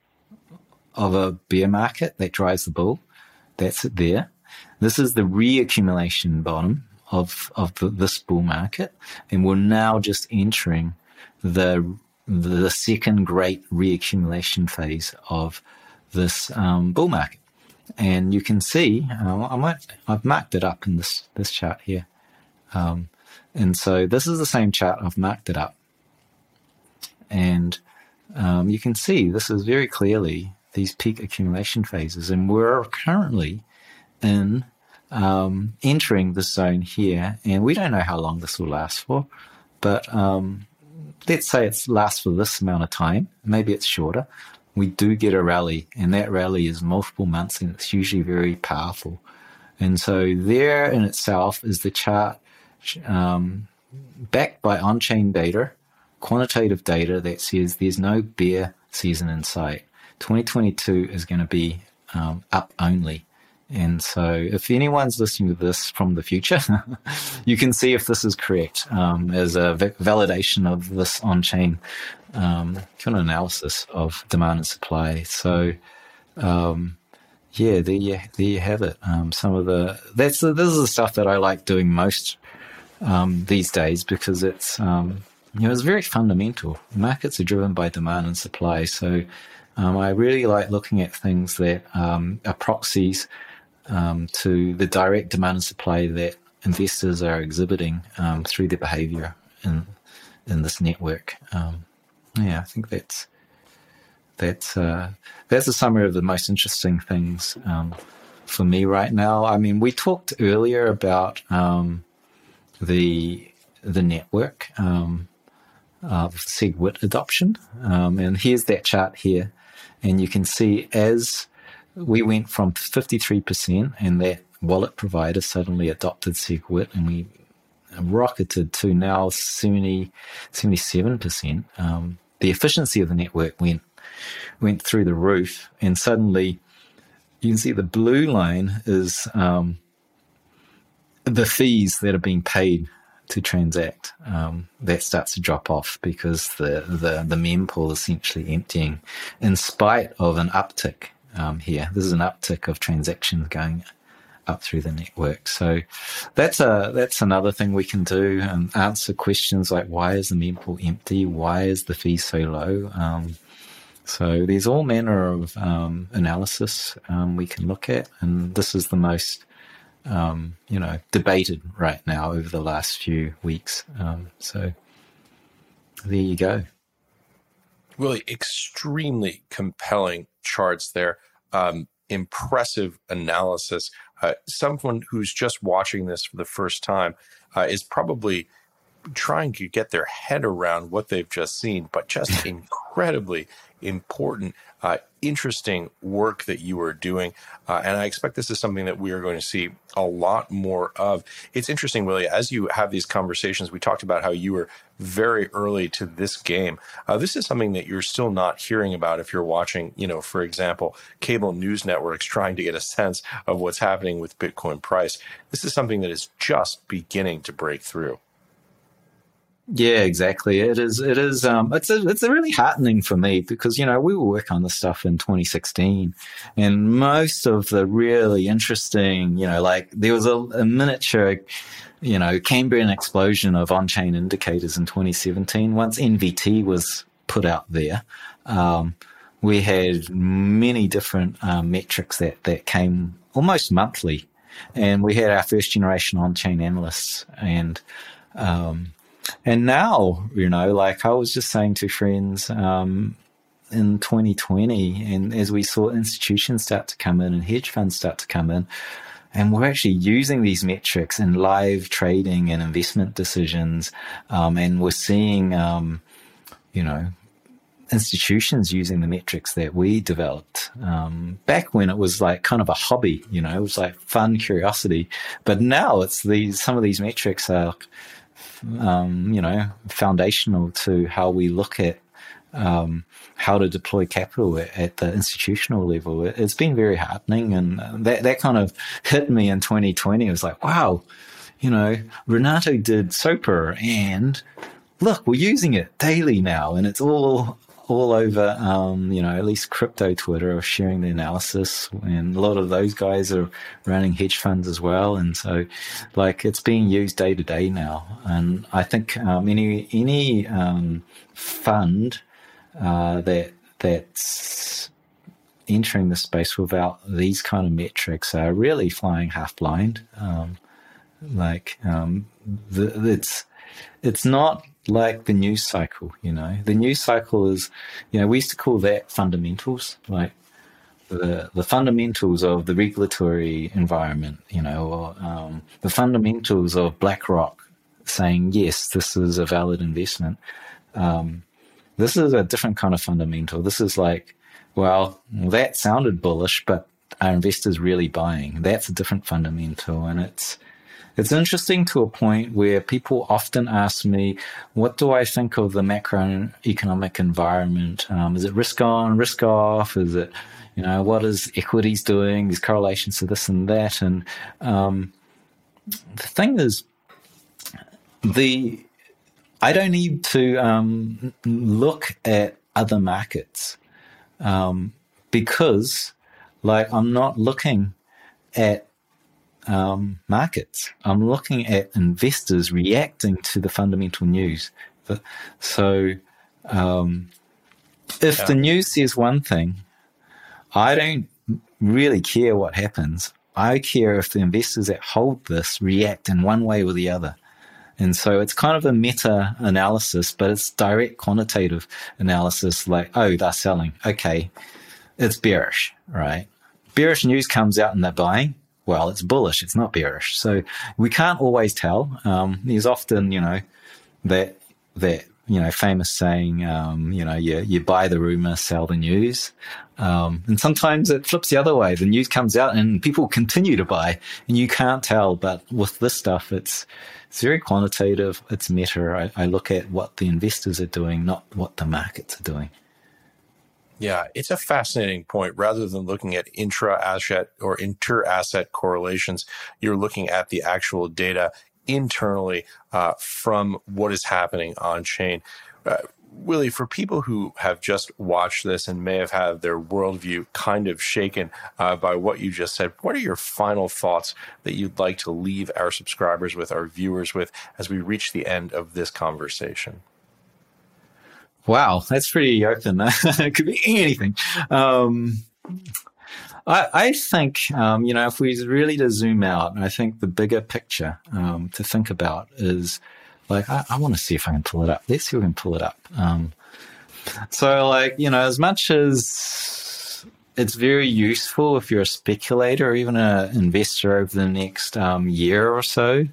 of a bear market that drives the bull. That's it there. This is the reaccumulation bottom of of the, this bull market, and we're now just entering the the second great reaccumulation phase of this um, bull market. And you can see, uh, I might I've marked it up in this this chart here, um, and so this is the same chart. I've marked it up, and um, you can see this is very clearly these peak accumulation phases. And we're currently in um, entering this zone here, and we don't know how long this will last for, but um, let's say it lasts for this amount of time. Maybe it's shorter. We do get a rally, and that rally is multiple months, and it's usually very powerful. And so, there in itself is the chart um, backed by on chain data, quantitative data that says there's no bear season in sight. 2022 is going to be um, up only. And so, if anyone's listening to this from the future, you can see if this is correct um, as a v- validation of this on chain um, kind of analysis of demand and supply. So, um, yeah, there you, there you have it. Um, some of the that's the, this is the stuff that I like doing most um, these days because it's um, you know it's very fundamental. Markets are driven by demand and supply, so um, I really like looking at things that um, are proxies um, to the direct demand and supply that investors are exhibiting um, through their behavior in in this network. Um, yeah, I think that's that's uh, that's a summary of the most interesting things um, for me right now. I mean, we talked earlier about the the network. Um, of SegWit adoption. Um, and here's that chart here. And you can see as we went from 53% and that wallet provider suddenly adopted SegWit and we rocketed to now 70, 77%. Um, the efficiency of the network went went through the roof, and suddenly you can see the blue line is um, the fees that are being paid to transact, um, that starts to drop off because the, the, the mempool is essentially emptying in spite of an uptick um, here. This is an uptick of transactions going up through the network. So that's a that's another thing we can do and answer questions like why is the mempool empty? Why is the fee so low? Um, so there's all manner of um, analysis um, we can look at, and this is the most um, you know, debated right now over the last few weeks. Um, so there you go. Really extremely compelling charts there. Um, impressive analysis. Uh, someone who's just watching this for the first time uh, is probably trying to get their head around what they've just seen, but just incredibly important, uh, interesting work that you are doing. Uh, and I expect this is something that we are going to see a lot more of. It's interesting, Willy, as you have these conversations, we talked about how you were very early to this game. Uh, this is something that you're still not hearing about if you're watching, you know, for example, cable news networks trying to get a sense of what's happening with Bitcoin price. This is something that is just beginning to break through. Yeah, exactly. It is. It is. Um, it's a, it's a really heartening for me because you know we were working on this stuff in 2016, and most of the really interesting, you know, like there was a, a miniature, you know, Cambrian explosion of on-chain indicators in 2017. Once NVT was put out there, um, we had many different um, metrics that that came almost monthly, and we had our first generation on-chain analysts and. Um, and now, you know, like I was just saying to friends um, in 2020, and as we saw institutions start to come in and hedge funds start to come in, and we're actually using these metrics in live trading and investment decisions, um, and we're seeing, um, you know, institutions using the metrics that we developed um, back when it was like kind of a hobby you know it was like fun curiosity. But now it's these some of these metrics are um, you know, foundational to how we look at um, how to deploy capital at, at, the institutional level. It, has been very heartening, and that that kind of hit me in 2020. It was like, wow, you know, Renato did SOPR, and look, we're using it daily now, and it's all all over, um, you know, at least crypto Twitter are sharing the analysis, and a lot of those guys are running hedge funds as well, and so like it's being used day to day now. And I think um, any any um, fund uh, that that's entering the space without these kind of metrics are really flying half blind. Um, like um, the, it's it's not like the news cycle, you know. The news cycle is, you know, we used to call that fundamentals, like the the fundamentals of the regulatory environment, you know, or um, the fundamentals of BlackRock saying yes, this is a valid investment. Um, this is a different kind of fundamental. This is like, well, that sounded bullish, but are investors really buying? That's a different fundamental, and it's it's interesting to a point where people often ask me, what do I think of the macroeconomic environment? Um, is it risk on, risk off? Is it, you know, what is equities doing? These correlations to this and that. And um, the thing is, the I don't need to um, look at other markets um, because, like, I'm not looking at um, markets. I'm looking at investors reacting to the fundamental news. So, um, if yeah. the news says one thing, I don't really care what happens. I care if the investors that hold this react in one way or the other. And so it's kind of a meta analysis, but it's direct quantitative analysis like, oh, they're selling. Okay. It's bearish, right? Bearish news comes out and they're buying well, it's bullish, it's not bearish. So we can't always tell. Um, there's often, you know, that that you know famous saying, um, you know, you you buy the rumor, sell the news, um, and sometimes it flips the other way. The news comes out and people continue to buy, and you can't tell. But with this stuff, it's it's very quantitative. It's meta. I, I look at what the investors are doing, not what the markets are doing. Yeah, it's a fascinating point. Rather than looking at intra asset or inter asset correlations, you're looking at the actual data internally uh, from what is happening on chain. Uh, Willy, for people who have just watched this and may have had their worldview kind of shaken uh, by what you just said, what are your final thoughts that you'd like to leave our subscribers with, our viewers with, as we reach the end of this conversation? Wow, that's pretty open. it could be anything. Um, I, I, think, um, you know, if we really to zoom out, I think the bigger picture um, to think about is like, I, I want to see if I can pull it up. Let's see if we can pull it up. Um, so, like, you know, as much as it's very useful if you're a speculator or even an investor over the next um, year or so,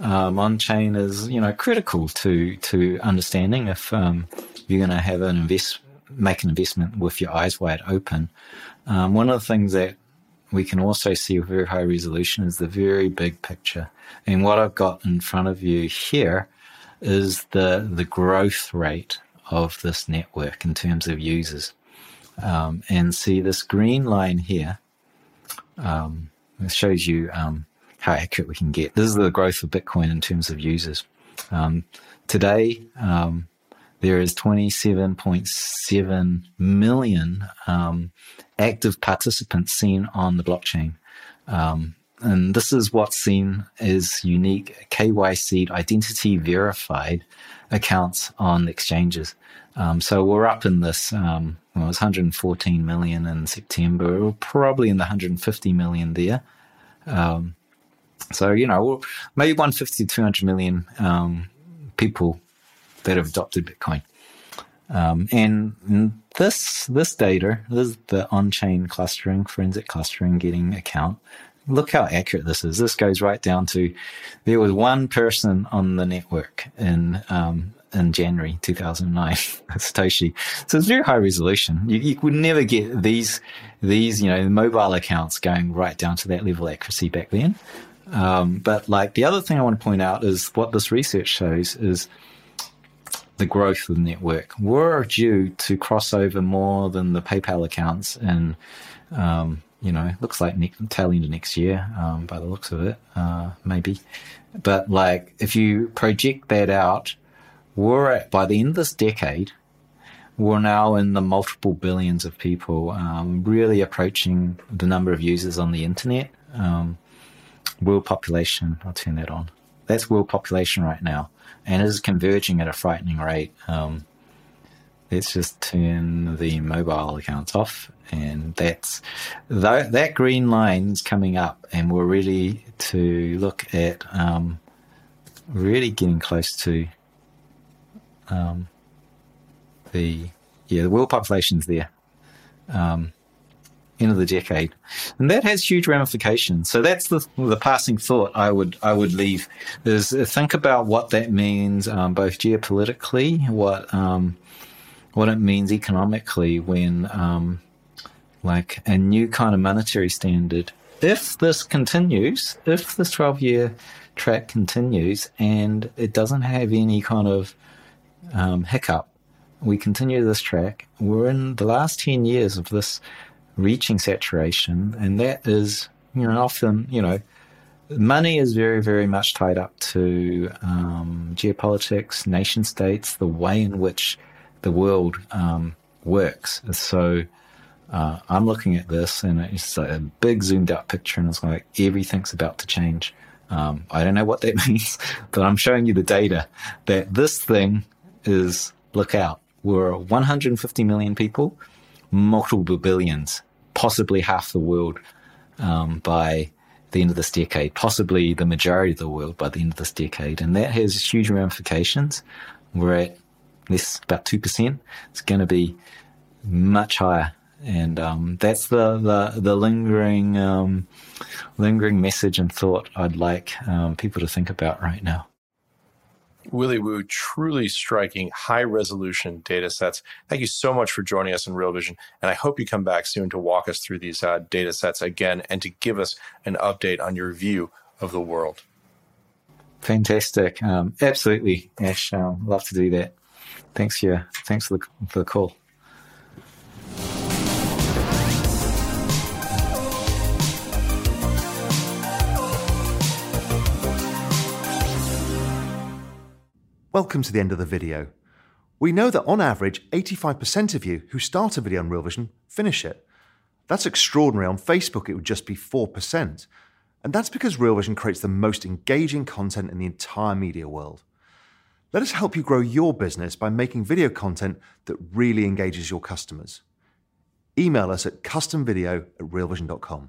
um, on chain is, you know, critical to to understanding if um, you're going to have an invest, make an investment with your eyes wide open. Um, one of the things that we can also see with very high resolution is the very big picture. And what I've got in front of you here is the the growth rate of this network in terms of users. Um, and see this green line here. Um, it shows you um, how accurate we can get. This is the growth of Bitcoin in terms of users. Um, today, um, there is 27.7 million um, active participants seen on the blockchain. Um, and this is what's seen as unique KYC identity verified accounts on exchanges. Um, so we're up in this, um, well, it was 114 million in September, we're probably in the 150 million there. Um, so, you know, maybe 150 to 200 million um, people that have adopted Bitcoin. Um, and this this data, this is the on-chain clustering, forensic clustering getting account. Look how accurate this is. This goes right down to there was one person on the network in um, in January 2009, Satoshi. So it's very high resolution. You, you, would never get these these you know mobile accounts going right down to that level of accuracy back then. Um, but like the other thing I want to point out is what this research shows is the growth of the network. We're due to cross over more than the PayPal accounts and, um, you know, looks like ne- tail end of next year, um, by the looks of it, uh, maybe. But like, if you project that out, we're at, by the end of this decade, we're now in the multiple billions of people, um, really approaching the number of users on the internet. Um, world population, I'll turn that on. That's world population right now and is converging at a frightening rate. Um, let's just turn the mobile accounts off, and that's that, that green line is coming up, and we're ready to look at um, really getting close to um, the yeah the world population's there. Um, end of the decade, and that has huge ramifications. So that's the the passing thought I would I would leave is think about what that means um, both geopolitically, what um, what it means economically when um, like a new kind of monetary standard. If this continues, if this twelve year track continues, and it doesn't have any kind of um, hiccup, we continue this track. We're in the last ten years of this reaching saturation, and that is, you know, often, you know, money is very, very much tied up to um, geopolitics, nation states, the way in which the world um, works. So uh, I'm looking at this, and it's a big zoomed out picture, and it's like everything's about to change. Um, I don't know what that means, but I'm showing you the data that this thing is look out. We're 150 million people, multiple billions possibly half the world um, by the end of this decade, possibly the majority of the world by the end of this decade. And that has huge ramifications. We're at less, about 2%. It's going to be much higher. And um, that's the, the, the lingering, um, lingering message and thought I'd like um, people to think about right now. Willy Woo, truly striking high resolution data sets. Thank you so much for joining us in Real Vision. And I hope you come back soon to walk us through these uh, data sets again and to give us an update on your view of the world. Fantastic. Um, absolutely, Ash. Um, love to do that. Thanks, yeah. Thanks for the, for the call. Welcome to the end of the video. We know that on average, 85% of you who start a video on Real Vision finish it. That's extraordinary. On Facebook, it would just be 4%. And that's because Real Vision creates the most engaging content in the entire media world. Let us help you grow your business by making video content that really engages your customers. Email us at customvideo at realvision.com.